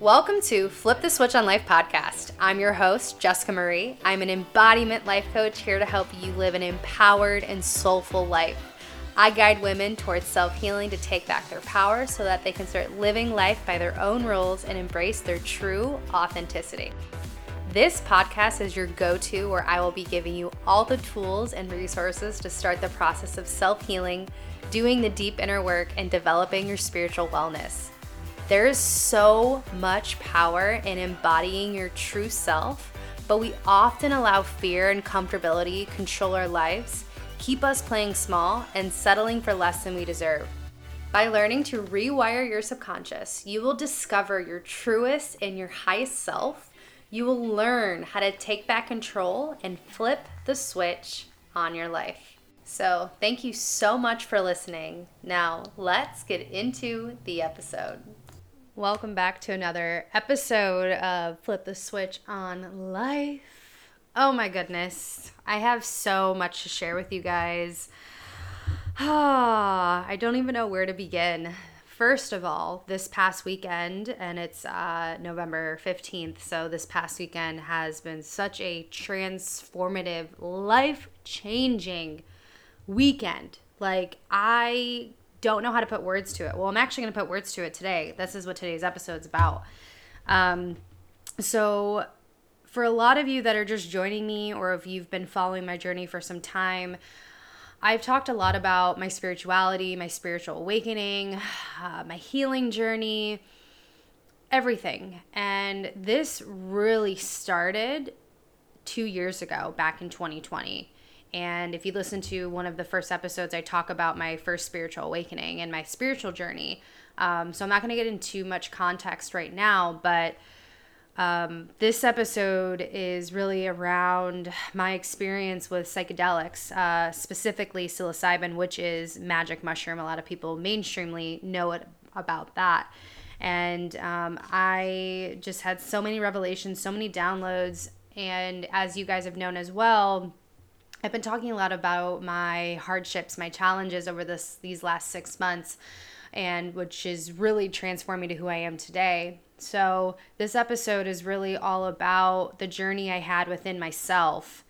Welcome to Flip the Switch on Life podcast. I'm your host, Jessica Marie. I'm an embodiment life coach here to help you live an empowered and soulful life. I guide women towards self healing to take back their power so that they can start living life by their own rules and embrace their true authenticity. This podcast is your go to where I will be giving you all the tools and resources to start the process of self healing, doing the deep inner work, and developing your spiritual wellness. There is so much power in embodying your true self, but we often allow fear and comfortability control our lives, keep us playing small, and settling for less than we deserve. By learning to rewire your subconscious, you will discover your truest and your highest self. You will learn how to take back control and flip the switch on your life. So, thank you so much for listening. Now, let's get into the episode. Welcome back to another episode of Flip the Switch on Life. Oh my goodness. I have so much to share with you guys. Ah, I don't even know where to begin. First of all, this past weekend, and it's uh, November 15th, so this past weekend has been such a transformative, life changing weekend. Like, I don't know how to put words to it. Well, I'm actually going to put words to it today. This is what today's episode's about. Um, so, for a lot of you that are just joining me, or if you've been following my journey for some time, I've talked a lot about my spirituality, my spiritual awakening, uh, my healing journey, everything. And this really started two years ago, back in 2020. And if you listen to one of the first episodes, I talk about my first spiritual awakening and my spiritual journey. Um, so I'm not going to get into much context right now, but um, this episode is really around my experience with psychedelics, uh, specifically psilocybin, which is magic mushroom. A lot of people mainstreamly know it about that. And um, I just had so many revelations, so many downloads. And as you guys have known as well, I've been talking a lot about my hardships, my challenges over this these last 6 months and which is really transformed me to who I am today. So, this episode is really all about the journey I had within myself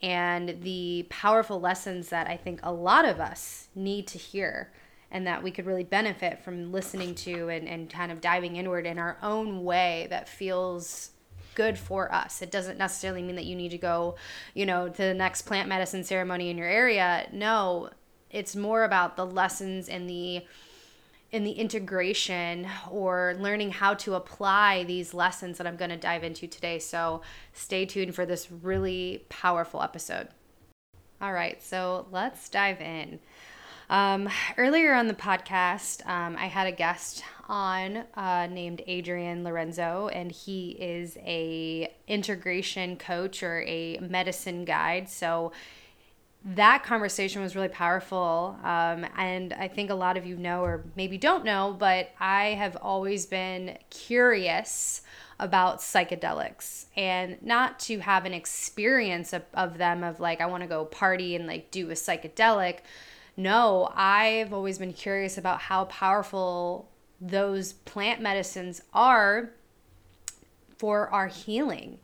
and the powerful lessons that I think a lot of us need to hear and that we could really benefit from listening to and, and kind of diving inward in our own way that feels good for us. It doesn't necessarily mean that you need to go, you know, to the next plant medicine ceremony in your area. No, it's more about the lessons and the in the integration or learning how to apply these lessons that I'm going to dive into today. So stay tuned for this really powerful episode. All right, so let's dive in. Um, earlier on the podcast, um, I had a guest on uh, named Adrian Lorenzo, and he is a integration coach or a medicine guide. So that conversation was really powerful. Um, and I think a lot of you know, or maybe don't know, but I have always been curious about psychedelics and not to have an experience of, of them, of like, I want to go party and like do a psychedelic no, I've always been curious about how powerful those plant medicines are for our healing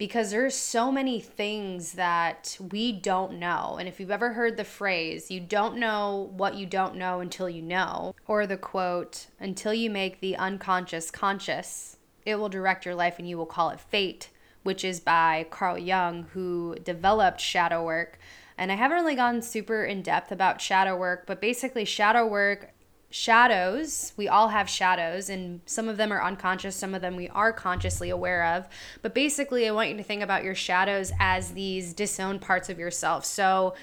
because there's so many things that we don't know. And if you've ever heard the phrase, you don't know what you don't know until you know, or the quote, until you make the unconscious conscious, it will direct your life and you will call it fate, which is by Carl Jung, who developed shadow work and I haven't really gone super in depth about shadow work, but basically, shadow work, shadows, we all have shadows, and some of them are unconscious, some of them we are consciously aware of. But basically, I want you to think about your shadows as these disowned parts of yourself. So,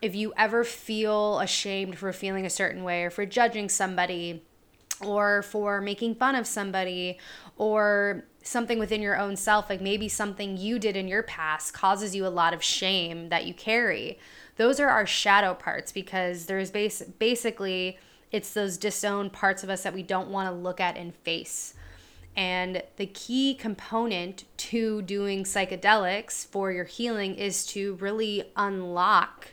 if you ever feel ashamed for feeling a certain way or for judging somebody, or for making fun of somebody or something within your own self, like maybe something you did in your past causes you a lot of shame that you carry. Those are our shadow parts because there's base basically it's those disowned parts of us that we don't want to look at and face. And the key component to doing psychedelics for your healing is to really unlock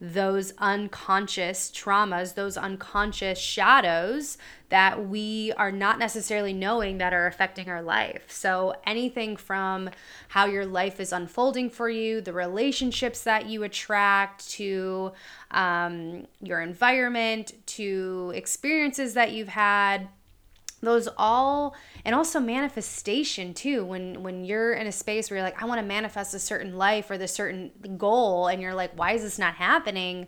those unconscious traumas, those unconscious shadows that we are not necessarily knowing that are affecting our life. So, anything from how your life is unfolding for you, the relationships that you attract, to um, your environment, to experiences that you've had those all and also manifestation too when when you're in a space where you're like i want to manifest a certain life or this certain goal and you're like why is this not happening?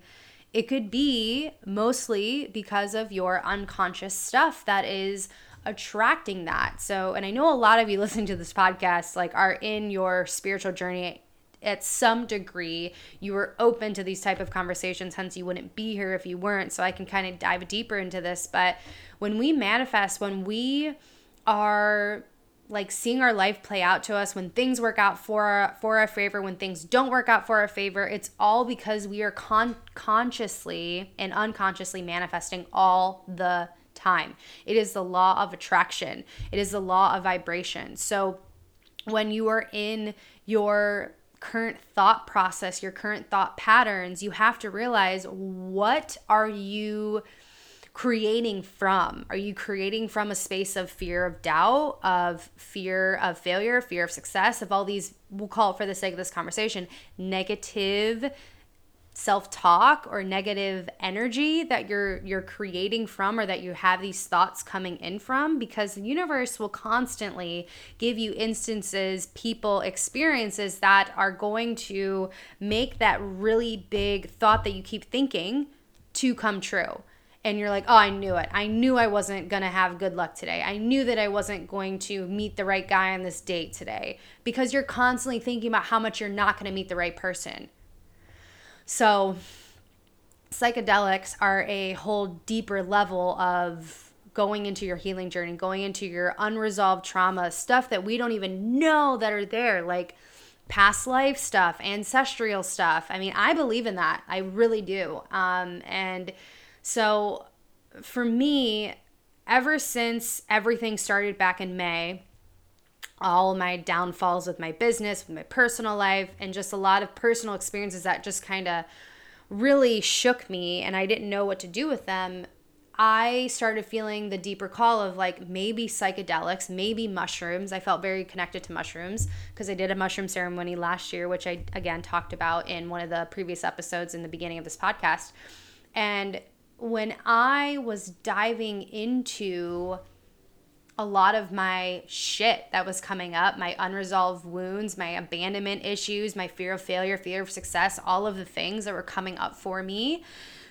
It could be mostly because of your unconscious stuff that is attracting that. So and i know a lot of you listening to this podcast like are in your spiritual journey at some degree you were open to these type of conversations hence you wouldn't be here if you weren't. So i can kind of dive deeper into this but when we manifest when we are like seeing our life play out to us when things work out for our, for our favor when things don't work out for our favor it's all because we are con- consciously and unconsciously manifesting all the time. It is the law of attraction. It is the law of vibration. So when you are in your current thought process, your current thought patterns, you have to realize what are you creating from? Are you creating from a space of fear of doubt, of fear of failure, fear of success, of all these, we'll call it for the sake of this conversation, negative self-talk or negative energy that you're you're creating from or that you have these thoughts coming in from because the universe will constantly give you instances people experiences that are going to make that really big thought that you keep thinking to come true and you're like, oh, I knew it. I knew I wasn't going to have good luck today. I knew that I wasn't going to meet the right guy on this date today because you're constantly thinking about how much you're not going to meet the right person. So, psychedelics are a whole deeper level of going into your healing journey, going into your unresolved trauma, stuff that we don't even know that are there, like past life stuff, ancestral stuff. I mean, I believe in that. I really do. Um, and so for me, ever since everything started back in May, all my downfalls with my business, with my personal life, and just a lot of personal experiences that just kind of really shook me and I didn't know what to do with them. I started feeling the deeper call of like maybe psychedelics, maybe mushrooms. I felt very connected to mushrooms because I did a mushroom ceremony last year, which I again talked about in one of the previous episodes in the beginning of this podcast. And when I was diving into a lot of my shit that was coming up my unresolved wounds, my abandonment issues, my fear of failure, fear of success, all of the things that were coming up for me.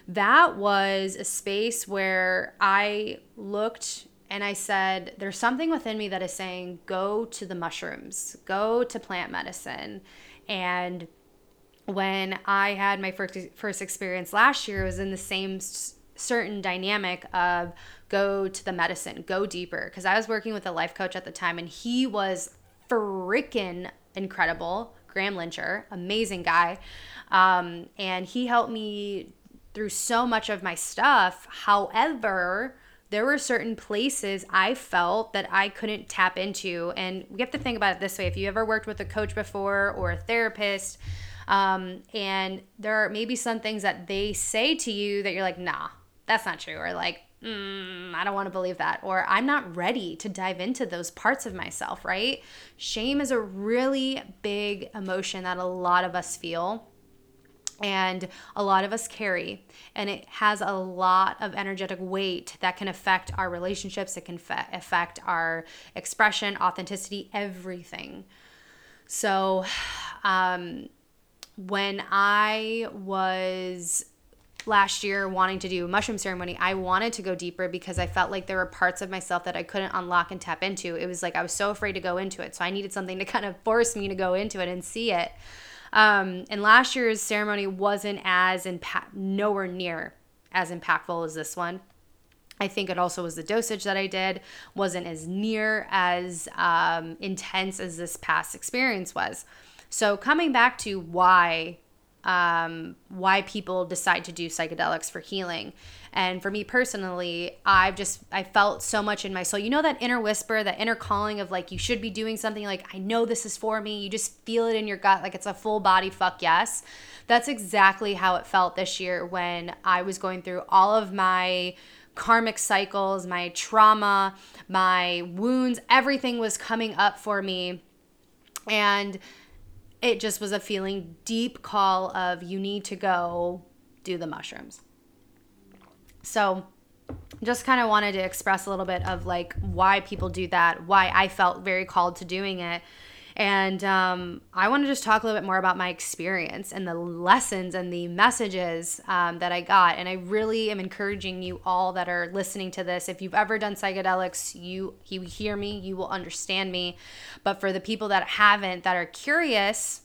That was a space where I looked and I said, There's something within me that is saying, go to the mushrooms, go to plant medicine. And when I had my first, first experience last year, it was in the same certain dynamic of go to the medicine, go deeper. Because I was working with a life coach at the time and he was freaking incredible. Graham Lyncher, amazing guy. Um, and he helped me through so much of my stuff. However, there were certain places I felt that I couldn't tap into. And we have to think about it this way if you ever worked with a coach before or a therapist, um, and there are maybe some things that they say to you that you're like, nah, that's not true. Or like, mm, I don't want to believe that. Or I'm not ready to dive into those parts of myself, right? Shame is a really big emotion that a lot of us feel and a lot of us carry and it has a lot of energetic weight that can affect our relationships it can fa- affect our expression authenticity everything so um, when i was last year wanting to do a mushroom ceremony, I wanted to go deeper because I felt like there were parts of myself that I couldn't unlock and tap into. It was like I was so afraid to go into it. So I needed something to kind of force me to go into it and see it. Um, and last year's ceremony wasn't as impact, nowhere near as impactful as this one. I think it also was the dosage that I did wasn't as near as um, intense as this past experience was. So coming back to why um, why people decide to do psychedelics for healing. And for me personally, I've just I felt so much in my soul. You know that inner whisper, that inner calling of like you should be doing something like I know this is for me. You just feel it in your gut like it's a full body fuck yes. That's exactly how it felt this year when I was going through all of my karmic cycles, my trauma, my wounds, everything was coming up for me. And it just was a feeling deep call of you need to go do the mushrooms. So, just kind of wanted to express a little bit of like why people do that, why I felt very called to doing it. And um, I want to just talk a little bit more about my experience and the lessons and the messages um, that I got. And I really am encouraging you all that are listening to this. If you've ever done psychedelics, you you hear me, you will understand me. But for the people that haven't, that are curious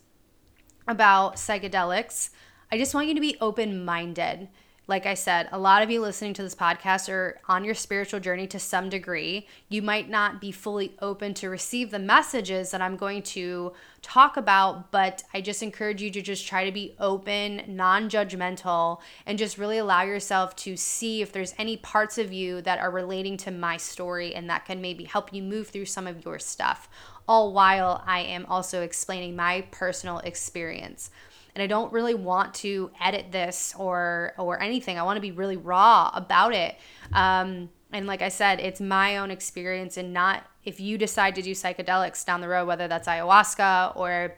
about psychedelics, I just want you to be open minded like I said, a lot of you listening to this podcast are on your spiritual journey to some degree. You might not be fully open to receive the messages that I'm going to talk about, but I just encourage you to just try to be open, non judgmental, and just really allow yourself to see if there's any parts of you that are relating to my story and that can maybe help you move through some of your stuff, all while I am also explaining my personal experience and I don't really want to edit this or or anything. I want to be really raw about it. Um, and like I said, it's my own experience and not if you decide to do psychedelics down the road, whether that's ayahuasca or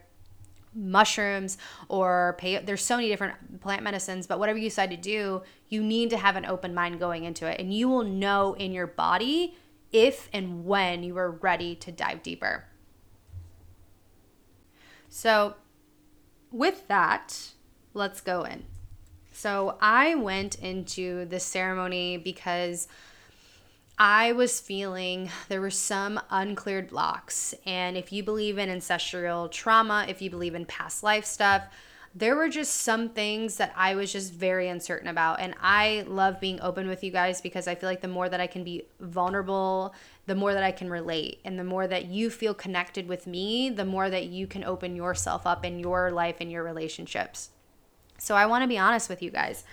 mushrooms or pay there's so many different plant medicines but whatever you decide to do you need to have an open mind going into it and you will know in your body if and when you are ready to dive deeper so with that, let's go in. So I went into the ceremony because I was feeling there were some uncleared blocks. And if you believe in ancestral trauma, if you believe in past life stuff, there were just some things that I was just very uncertain about. And I love being open with you guys because I feel like the more that I can be vulnerable the more that I can relate. And the more that you feel connected with me, the more that you can open yourself up in your life and your relationships. So I want to be honest with you guys.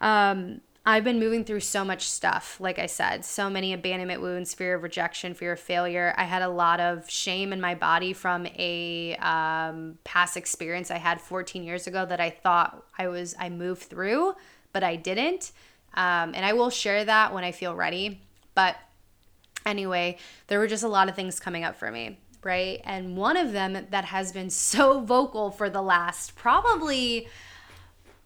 Um, I've been moving through so much stuff, like I said, so many abandonment wounds, fear of rejection, fear of failure. I had a lot of shame in my body from a um, past experience I had 14 years ago that I thought I was I moved through, but I didn't. Um, and I will share that when I feel ready. But Anyway, there were just a lot of things coming up for me, right? And one of them that has been so vocal for the last probably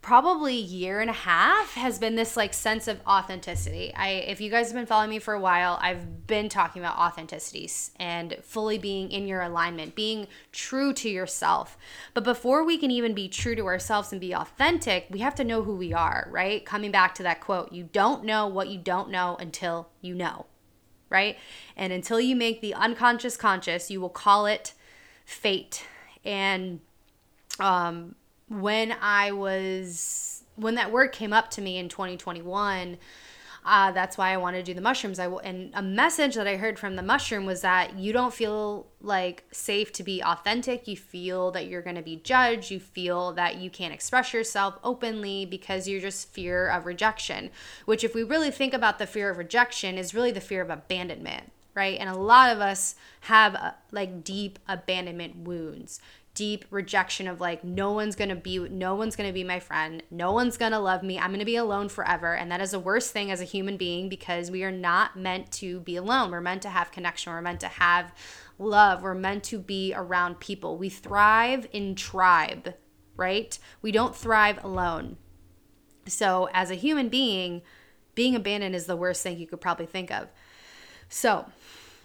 probably year and a half has been this like sense of authenticity. I if you guys have been following me for a while, I've been talking about authenticities and fully being in your alignment, being true to yourself. But before we can even be true to ourselves and be authentic, we have to know who we are, right? Coming back to that quote, you don't know what you don't know until you know right? And until you make the unconscious conscious, you will call it fate. And um, when I was, when that word came up to me in 2021, uh, that's why I wanted to do the mushrooms. I and a message that I heard from the mushroom was that you don't feel like safe to be authentic. You feel that you're going to be judged. You feel that you can't express yourself openly because you're just fear of rejection. Which, if we really think about the fear of rejection, is really the fear of abandonment right? And a lot of us have uh, like deep abandonment wounds deep rejection of like no one's going to be no one's going to be my friend. No one's going to love me. I'm going to be alone forever. And that is the worst thing as a human being because we are not meant to be alone. We're meant to have connection. We're meant to have love. We're meant to be around people. We thrive in tribe right? We don't thrive alone. So as a human being being abandoned is the worst thing you could probably think of. So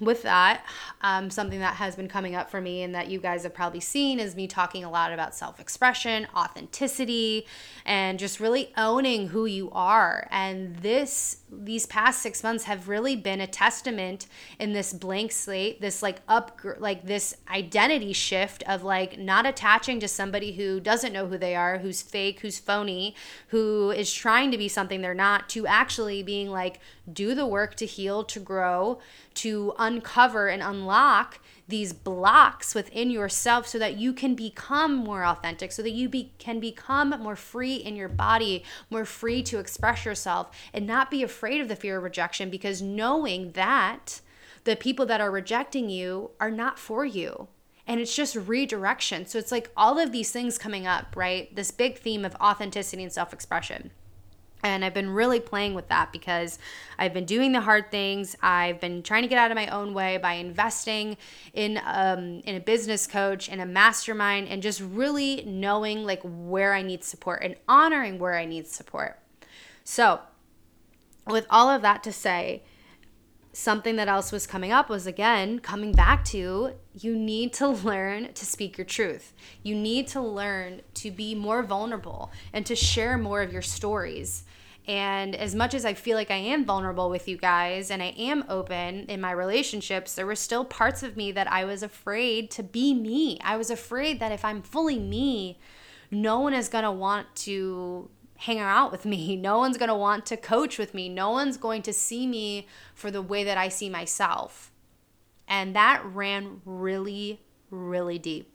with that, um, something that has been coming up for me and that you guys have probably seen is me talking a lot about self expression, authenticity, and just really owning who you are. And this, these past six months have really been a testament in this blank slate, this like up, like this identity shift of like not attaching to somebody who doesn't know who they are, who's fake, who's phony, who is trying to be something they're not, to actually being like, do the work to heal, to grow, to understand uncover and unlock these blocks within yourself so that you can become more authentic, so that you be, can become more free in your body, more free to express yourself, and not be afraid of the fear of rejection because knowing that the people that are rejecting you are not for you. And it's just redirection. So it's like all of these things coming up, right? This big theme of authenticity and self expression. And I've been really playing with that because I've been doing the hard things. I've been trying to get out of my own way by investing in um, in a business coach and a mastermind, and just really knowing like where I need support and honoring where I need support. So, with all of that to say, something that else was coming up was again coming back to you need to learn to speak your truth. You need to learn to be more vulnerable and to share more of your stories. And as much as I feel like I am vulnerable with you guys and I am open in my relationships, there were still parts of me that I was afraid to be me. I was afraid that if I'm fully me, no one is going to want to hang out with me. No one's going to want to coach with me. No one's going to see me for the way that I see myself. And that ran really, really deep.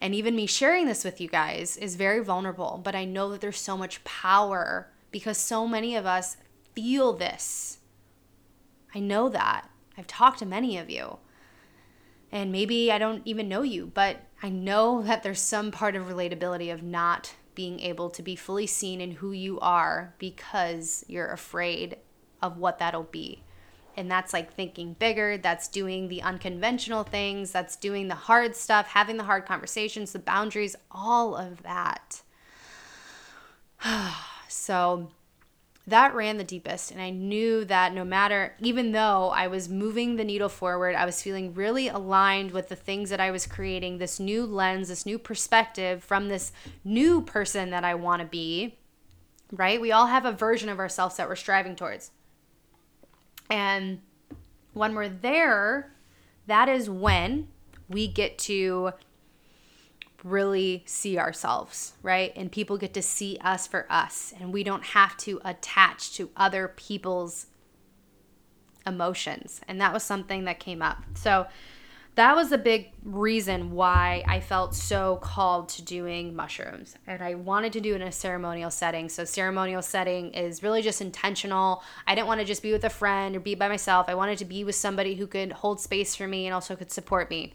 And even me sharing this with you guys is very vulnerable, but I know that there's so much power because so many of us feel this. I know that. I've talked to many of you. And maybe I don't even know you, but I know that there's some part of relatability of not being able to be fully seen in who you are because you're afraid of what that'll be. And that's like thinking bigger, that's doing the unconventional things, that's doing the hard stuff, having the hard conversations, the boundaries, all of that. so, that ran the deepest. And I knew that no matter, even though I was moving the needle forward, I was feeling really aligned with the things that I was creating, this new lens, this new perspective from this new person that I want to be, right? We all have a version of ourselves that we're striving towards. And when we're there, that is when we get to really see ourselves, right? And people get to see us for us, and we don't have to attach to other people's emotions. And that was something that came up. So, that was a big reason why I felt so called to doing mushrooms. And I wanted to do it in a ceremonial setting. So, ceremonial setting is really just intentional. I didn't want to just be with a friend or be by myself. I wanted to be with somebody who could hold space for me and also could support me.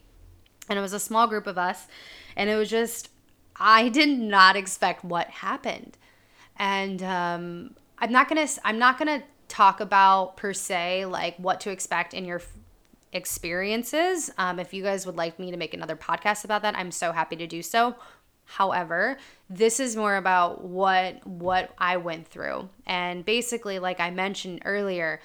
And it was a small group of us. And it was just, I did not expect what happened. And um, I'm not to, I'm not to talk about per se like what to expect in your experiences. Um, if you guys would like me to make another podcast about that, I'm so happy to do so. However, this is more about what what I went through. And basically like I mentioned earlier,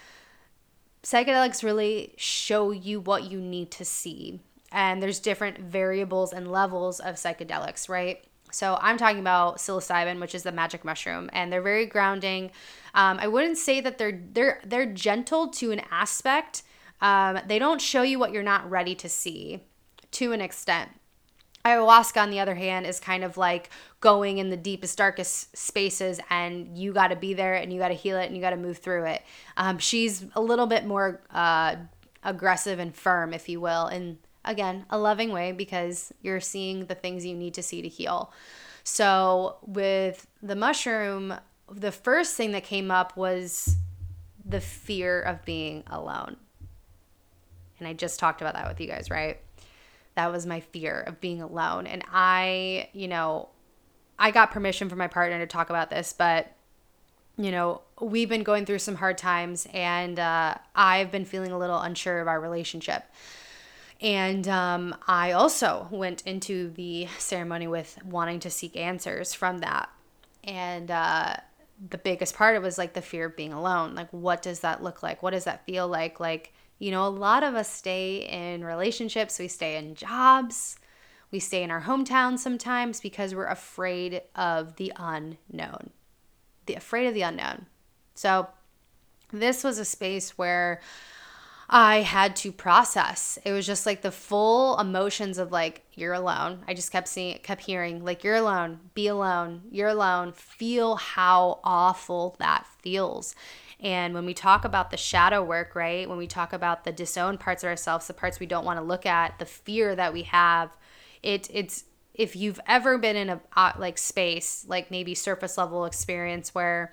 psychedelics really show you what you need to see and there's different variables and levels of psychedelics, right? So I'm talking about psilocybin, which is the magic mushroom, and they're very grounding. Um, I wouldn't say that they're they're they're gentle to an aspect. Um, they don't show you what you're not ready to see, to an extent. Ayahuasca, on the other hand, is kind of like going in the deepest, darkest spaces, and you got to be there, and you got to heal it, and you got to move through it. Um, she's a little bit more uh, aggressive and firm, if you will, and again, a loving way because you're seeing the things you need to see to heal. So, with the mushroom, the first thing that came up was the fear of being alone. And I just talked about that with you guys, right? That was my fear of being alone. And I, you know, I got permission from my partner to talk about this, but you know, we've been going through some hard times and uh, I've been feeling a little unsure of our relationship. And um, I also went into the ceremony with wanting to seek answers from that. And uh, the biggest part of it was like the fear of being alone. Like, what does that look like? What does that feel like? Like, you know, a lot of us stay in relationships, we stay in jobs, we stay in our hometown sometimes because we're afraid of the unknown, the afraid of the unknown. So, this was a space where I had to process. It was just like the full emotions of like you're alone. I just kept seeing kept hearing like you're alone, be alone, you're alone. Feel how awful that feels. And when we talk about the shadow work, right? When we talk about the disowned parts of ourselves, the parts we don't want to look at, the fear that we have, it it's if you've ever been in a uh, like space, like maybe surface level experience where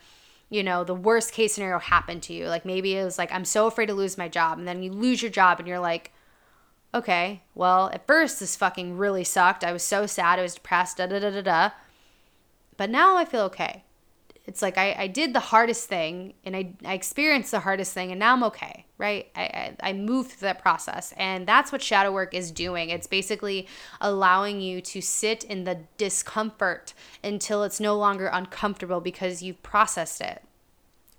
you know, the worst case scenario happened to you. Like maybe it was like, I'm so afraid to lose my job. And then you lose your job and you're like, okay, well, at first this fucking really sucked. I was so sad. I was depressed, da da da da da. But now I feel okay. It's like I, I did the hardest thing and I, I experienced the hardest thing and now I'm okay, right? I, I, I moved through that process. And that's what shadow work is doing. It's basically allowing you to sit in the discomfort until it's no longer uncomfortable because you've processed it.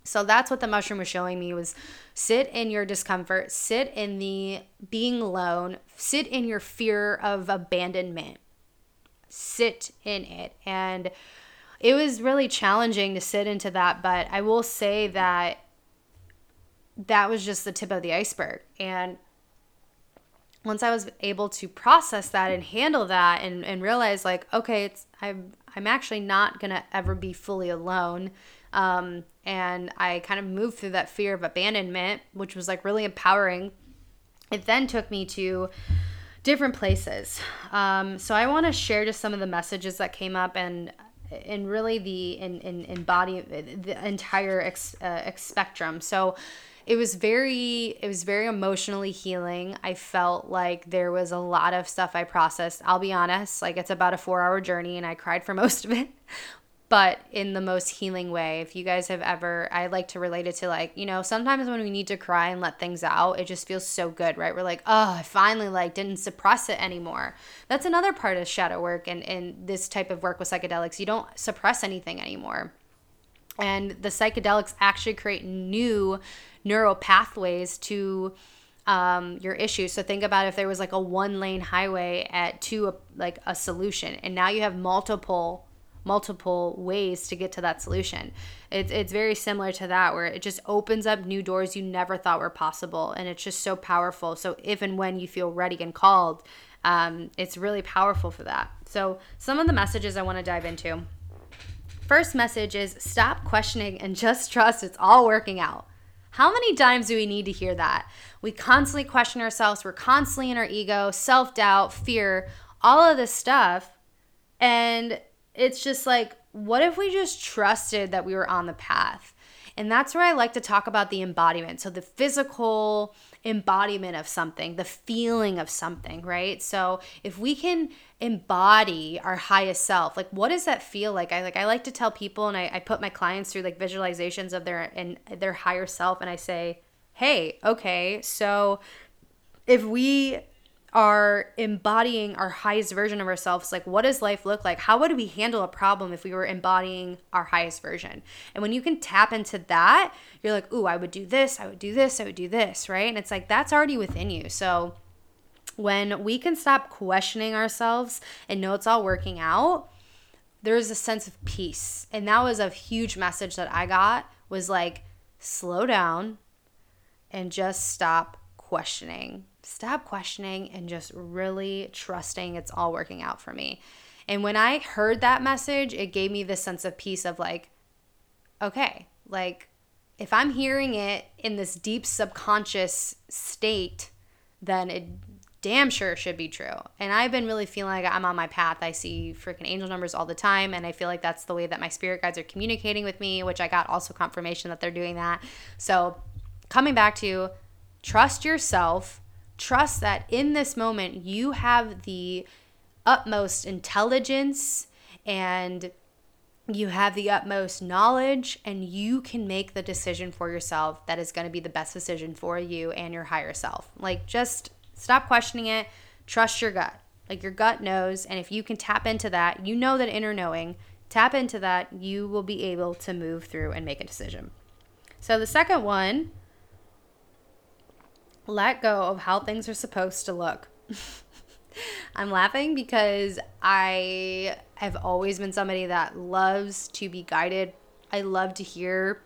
So that's what the mushroom was showing me was sit in your discomfort, sit in the being alone, sit in your fear of abandonment. Sit in it. And it was really challenging to sit into that, but I will say that that was just the tip of the iceberg. And once I was able to process that and handle that and, and realize like, okay, it's I'm I'm actually not gonna ever be fully alone. Um, and I kind of moved through that fear of abandonment, which was like really empowering. It then took me to different places. Um, so I want to share just some of the messages that came up and and really the in in, in body the entire ex, uh, ex spectrum. So it was very it was very emotionally healing. I felt like there was a lot of stuff I processed. I'll be honest, like it's about a 4-hour journey and I cried for most of it but in the most healing way. If you guys have ever, I like to relate it to like, you know, sometimes when we need to cry and let things out, it just feels so good, right? We're like, oh, I finally like didn't suppress it anymore. That's another part of shadow work and, and this type of work with psychedelics. You don't suppress anything anymore. And the psychedelics actually create new neural pathways to um, your issue. So think about if there was like a one lane highway at to a, like a solution, and now you have multiple multiple ways to get to that solution. It's, it's very similar to that, where it just opens up new doors you never thought were possible. And it's just so powerful. So, if and when you feel ready and called, um, it's really powerful for that. So, some of the messages I want to dive into. First message is stop questioning and just trust it's all working out. How many times do we need to hear that? We constantly question ourselves, we're constantly in our ego, self doubt, fear, all of this stuff. And it's just like, what if we just trusted that we were on the path? And that's where I like to talk about the embodiment. So, the physical embodiment of something, the feeling of something, right? So, if we can embody our highest self, like what does that feel like? I like I like to tell people and I, I put my clients through like visualizations of their and their higher self and I say, hey, okay, so if we are embodying our highest version of ourselves like what does life look like? How would we handle a problem if we were embodying our highest version? And when you can tap into that you're like ooh i would do this i would do this i would do this right? And it's like that's already within you. So when we can stop questioning ourselves and know it's all working out there's a sense of peace. And that was a huge message that i got was like slow down and just stop questioning stop questioning and just really trusting it's all working out for me. And when I heard that message, it gave me this sense of peace of like, okay, like if I'm hearing it in this deep subconscious state, then it damn sure should be true. And I've been really feeling like I'm on my path. I see freaking angel numbers all the time. And I feel like that's the way that my spirit guides are communicating with me, which I got also confirmation that they're doing that. So coming back to trust yourself Trust that in this moment, you have the utmost intelligence and you have the utmost knowledge and you can make the decision for yourself that is going to be the best decision for you and your higher self. Like, just stop questioning it, trust your gut. Like, your gut knows. And if you can tap into that, you know that inner knowing, tap into that, you will be able to move through and make a decision. So, the second one let go of how things are supposed to look. I'm laughing because I have always been somebody that loves to be guided. I love to hear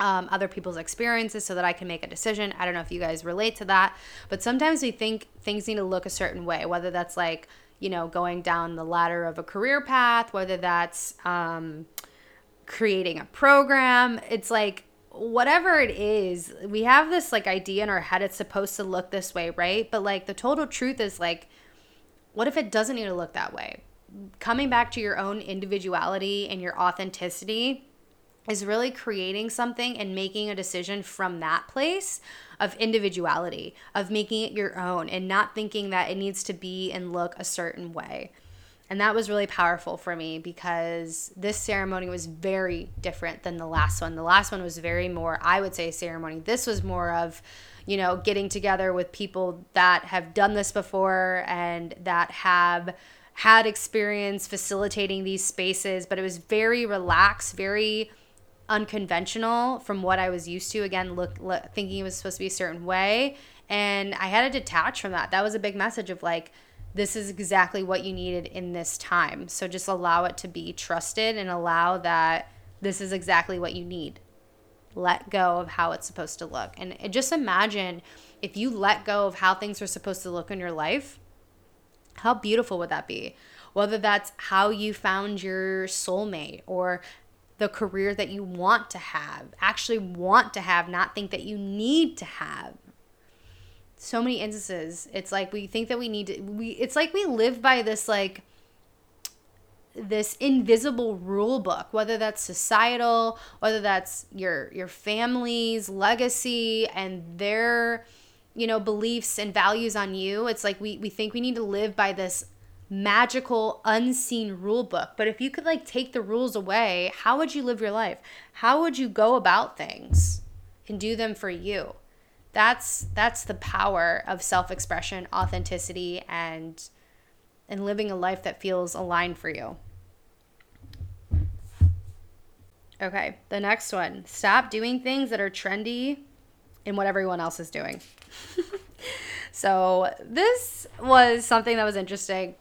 um, other people's experiences so that I can make a decision. I don't know if you guys relate to that, but sometimes we think things need to look a certain way, whether that's like, you know, going down the ladder of a career path, whether that's um, creating a program. It's like, whatever it is, we have this like idea in our head it's supposed to look this way, right? But like the total truth is like, what if it doesn't need to look that way? Coming back to your own individuality and your authenticity is really creating something and making a decision from that place of individuality, of making it your own and not thinking that it needs to be and look a certain way. And that was really powerful for me because this ceremony was very different than the last one. The last one was very more, I would say, ceremony. This was more of, you know, getting together with people that have done this before and that have had experience facilitating these spaces, but it was very relaxed, very unconventional from what I was used to. Again, look, look, thinking it was supposed to be a certain way, and I had to detach from that. That was a big message of like, this is exactly what you needed in this time. So just allow it to be trusted and allow that this is exactly what you need. Let go of how it's supposed to look, and just imagine if you let go of how things are supposed to look in your life. How beautiful would that be? Whether that's how you found your soulmate or the career that you want to have, actually want to have, not think that you need to have. So many instances, it's like we think that we need to, we, it's like we live by this, like, this invisible rule book whether that's societal whether that's your your family's legacy and their you know beliefs and values on you. It's like we we think we need to live by this magical unseen rule book. But if you could like take the rules away how would you live your life? How would you go about things and do them for you that's that's the power of self-expression authenticity and and living a life that feels aligned for you. Okay the next one. Stop doing things that are trendy in what everyone else is doing. So this was something that was interesting.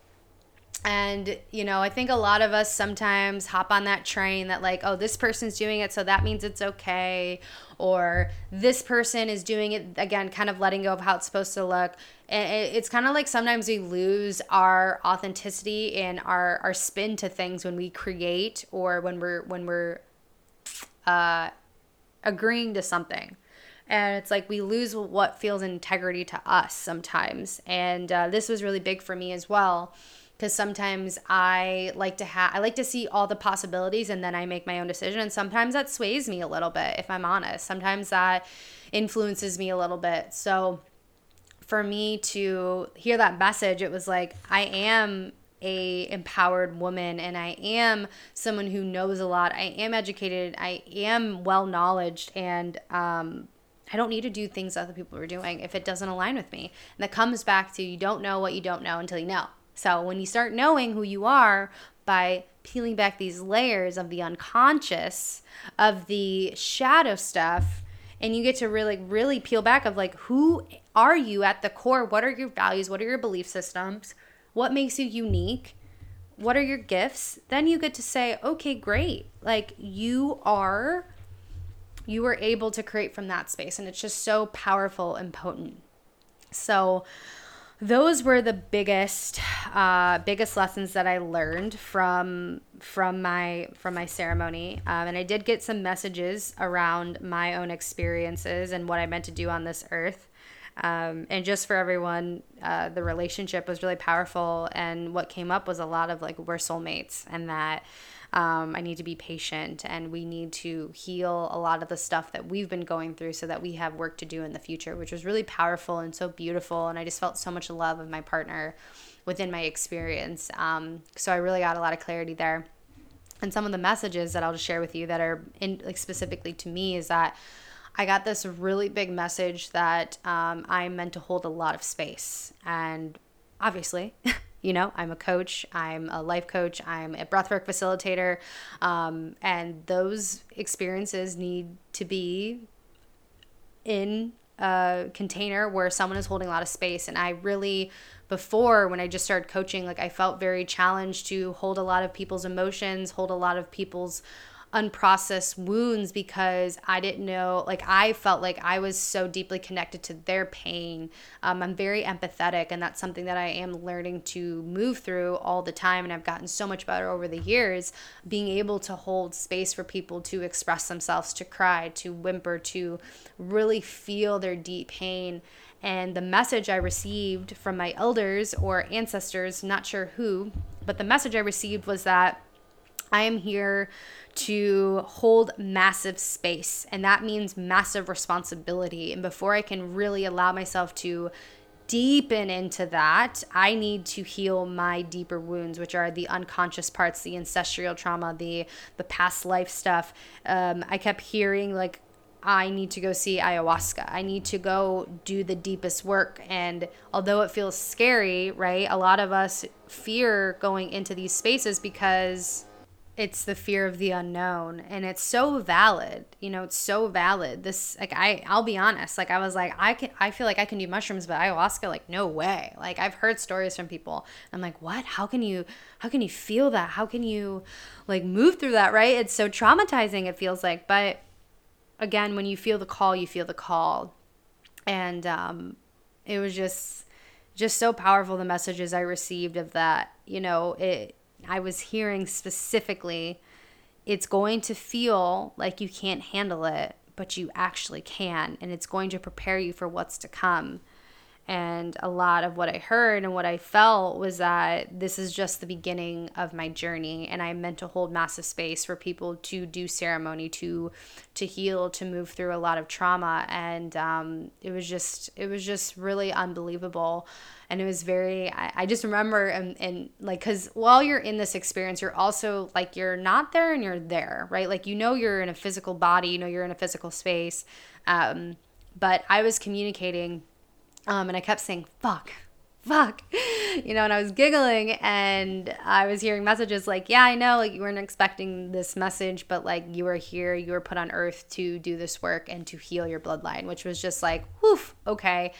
And, you know, I think a lot of us sometimes hop on that train that, like, oh, this person's doing it, so that means it's okay. Or this person is doing it, again, kind of letting go of how it's supposed to look. And it's kind of like sometimes we lose our authenticity and our, our spin to things when we create or when we're, when we're, uh, agreeing to something. And it's like we lose what feels integrity to us sometimes. And uh, this was really big for me as well because sometimes I like to have I like to see all the possibilities and then I make my own decision and sometimes that sways me a little bit if I'm honest. Sometimes that influences me a little bit. So for me to hear that message, it was like I am a empowered woman and I am someone who knows a lot. I am educated. I am well knowledged and um, I don't need to do things other people are doing if it doesn't align with me. And that comes back to you don't know what you don't know until you know. So when you start knowing who you are by peeling back these layers of the unconscious, of the shadow stuff, and you get to really, really peel back of like, who are you at the core? What are your values? What are your belief systems? What makes you unique? What are your gifts? Then you get to say, okay, great. Like you are, you were able to create from that space. And it's just so powerful and potent. So, those were the biggest uh, biggest lessons that I learned from from my from my ceremony. Um, and I did get some messages around my own experiences and what I meant to do on this earth. Um, and just for everyone, uh, the relationship was really powerful. And what came up was a lot of like we're soulmates, and that um, I need to be patient and we need to heal a lot of the stuff that we've been going through so that we have work to do in the future, which was really powerful and so beautiful. And I just felt so much love of my partner within my experience. Um, so I really got a lot of clarity there. And some of the messages that I'll just share with you that are in, like specifically to me is that I got this really big message that um, I'm meant to hold a lot of space. And obviously, You know, I'm a coach, I'm a life coach, I'm a breathwork facilitator, um, and those experiences need to be in a container where someone is holding a lot of space. And I really, before when I just started coaching, like I felt very challenged to hold a lot of people's emotions, hold a lot of people's unprocessed wounds because I didn't know, like, I felt like I was so deeply connected to their pain. Um, I'm very empathetic, and that's something that I am learning to move through all the time. And I've gotten so much better over the years being able to hold space for people to express themselves, to cry, to whimper, to really feel their deep pain. And the message I received from my elders or ancestors, not sure who, but the message I received was that I am here to hold massive space, and that means massive responsibility. And before I can really allow myself to deepen into that, I need to heal my deeper wounds, which are the unconscious parts, the ancestral trauma, the the past life stuff. Um, I kept hearing like I need to go see ayahuasca. I need to go do the deepest work. And although it feels scary, right, a lot of us fear going into these spaces because it's the fear of the unknown and it's so valid you know it's so valid. This like i i'll be honest like i was like i can i feel like i can do mushrooms but ayahuasca like no way. Like i've heard stories from people. I'm like what? How can you how can you feel that? How can you like move through that? Right? It's so traumatizing it feels like but again when you feel the call you feel the call. And um it was just just so powerful the messages i received of that you know it I was hearing specifically it's going to feel like you can't handle it, but you actually can. And it's going to prepare you for what's to come. And a lot of what I heard and what I felt was that this is just the beginning of my journey. And I meant to hold massive space for people to do ceremony, to to heal, to move through a lot of trauma. And um, it was just it was just really unbelievable. And it was very I, I just remember and, and like because while you're in this experience, you're also like you're not there and you're there, right? Like you know you're in a physical body, you know you're in a physical space. Um, but I was communicating um, and I kept saying, fuck, fuck, you know, and I was giggling and I was hearing messages like, yeah, I know, like you weren't expecting this message, but like you were here, you were put on earth to do this work and to heal your bloodline, which was just like, woof, okay.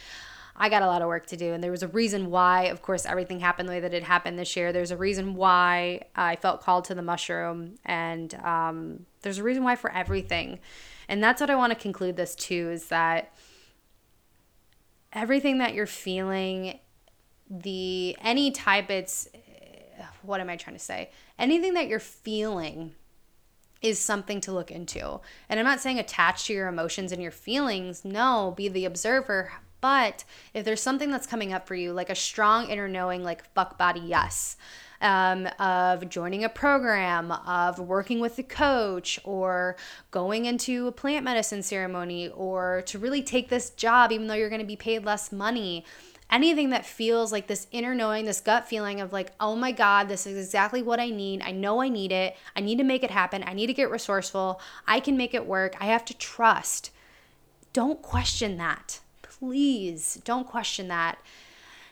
I got a lot of work to do. And there was a reason why, of course, everything happened the way that it happened this year. There's a reason why I felt called to the mushroom. And um, there's a reason why for everything. And that's what I want to conclude this to is that everything that you're feeling, the any type it's what am I trying to say? Anything that you're feeling is something to look into. And I'm not saying attach to your emotions and your feelings. No, be the observer. But if there's something that's coming up for you, like a strong inner knowing, like fuck body, yes um, of joining a program, of working with a coach, or going into a plant medicine ceremony, or to really take this job, even though you're going to be paid less money anything that feels like this inner knowing, this gut feeling of like, oh my God, this is exactly what I need. I know I need it. I need to make it happen. I need to get resourceful. I can make it work. I have to trust. Don't question that. Please don't question that.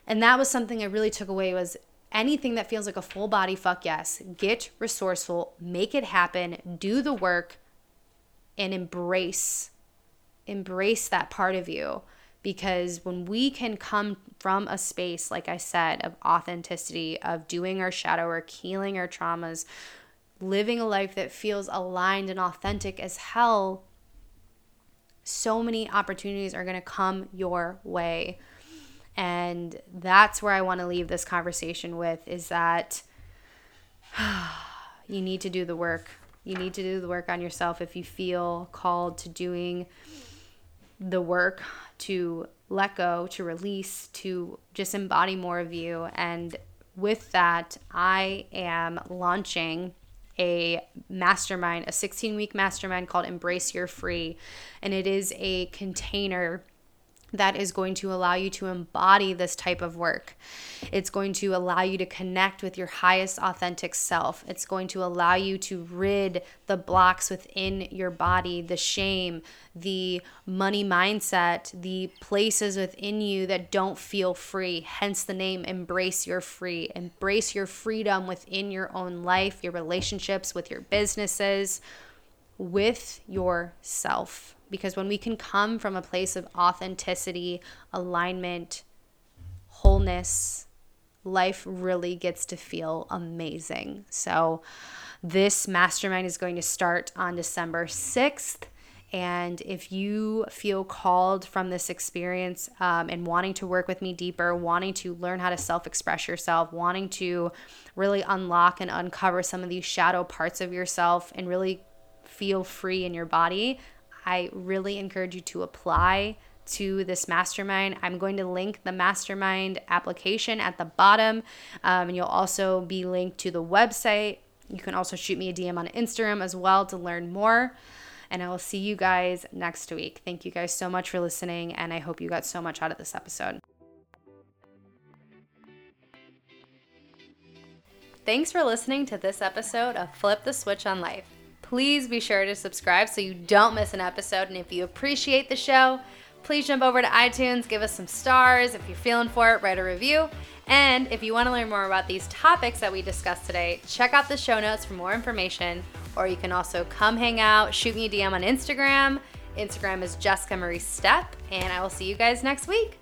And that was something I really took away was anything that feels like a full body fuck yes. Get resourceful, make it happen, do the work, and embrace embrace that part of you because when we can come from a space like I said of authenticity, of doing our shadow work, healing our traumas, living a life that feels aligned and authentic as hell, so many opportunities are going to come your way. And that's where I want to leave this conversation with is that you need to do the work. You need to do the work on yourself if you feel called to doing the work to let go, to release, to just embody more of you. And with that, I am launching a mastermind, a 16 week mastermind called Embrace Your Free. And it is a container that is going to allow you to embody this type of work. It's going to allow you to connect with your highest authentic self. It's going to allow you to rid the blocks within your body, the shame, the money mindset, the places within you that don't feel free. Hence the name Embrace Your Free. Embrace your freedom within your own life, your relationships, with your businesses, with yourself because when we can come from a place of authenticity, alignment, wholeness, life really gets to feel amazing. So, this mastermind is going to start on December 6th. And if you feel called from this experience um, and wanting to work with me deeper, wanting to learn how to self express yourself, wanting to really unlock and uncover some of these shadow parts of yourself and really feel free in your body, I really encourage you to apply to this mastermind. I'm going to link the mastermind application at the bottom, um, and you'll also be linked to the website. You can also shoot me a DM on Instagram as well to learn more and I will see you guys next week. Thank you guys so much for listening, and I hope you got so much out of this episode. Thanks for listening to this episode of Flip the Switch on Life. Please be sure to subscribe so you don't miss an episode. And if you appreciate the show, please jump over to iTunes, give us some stars. If you're feeling for it, write a review. And if you want to learn more about these topics that we discussed today, check out the show notes for more information or you can also come hang out, shoot me a DM on Instagram. Instagram is Jessica Marie Step, and I will see you guys next week.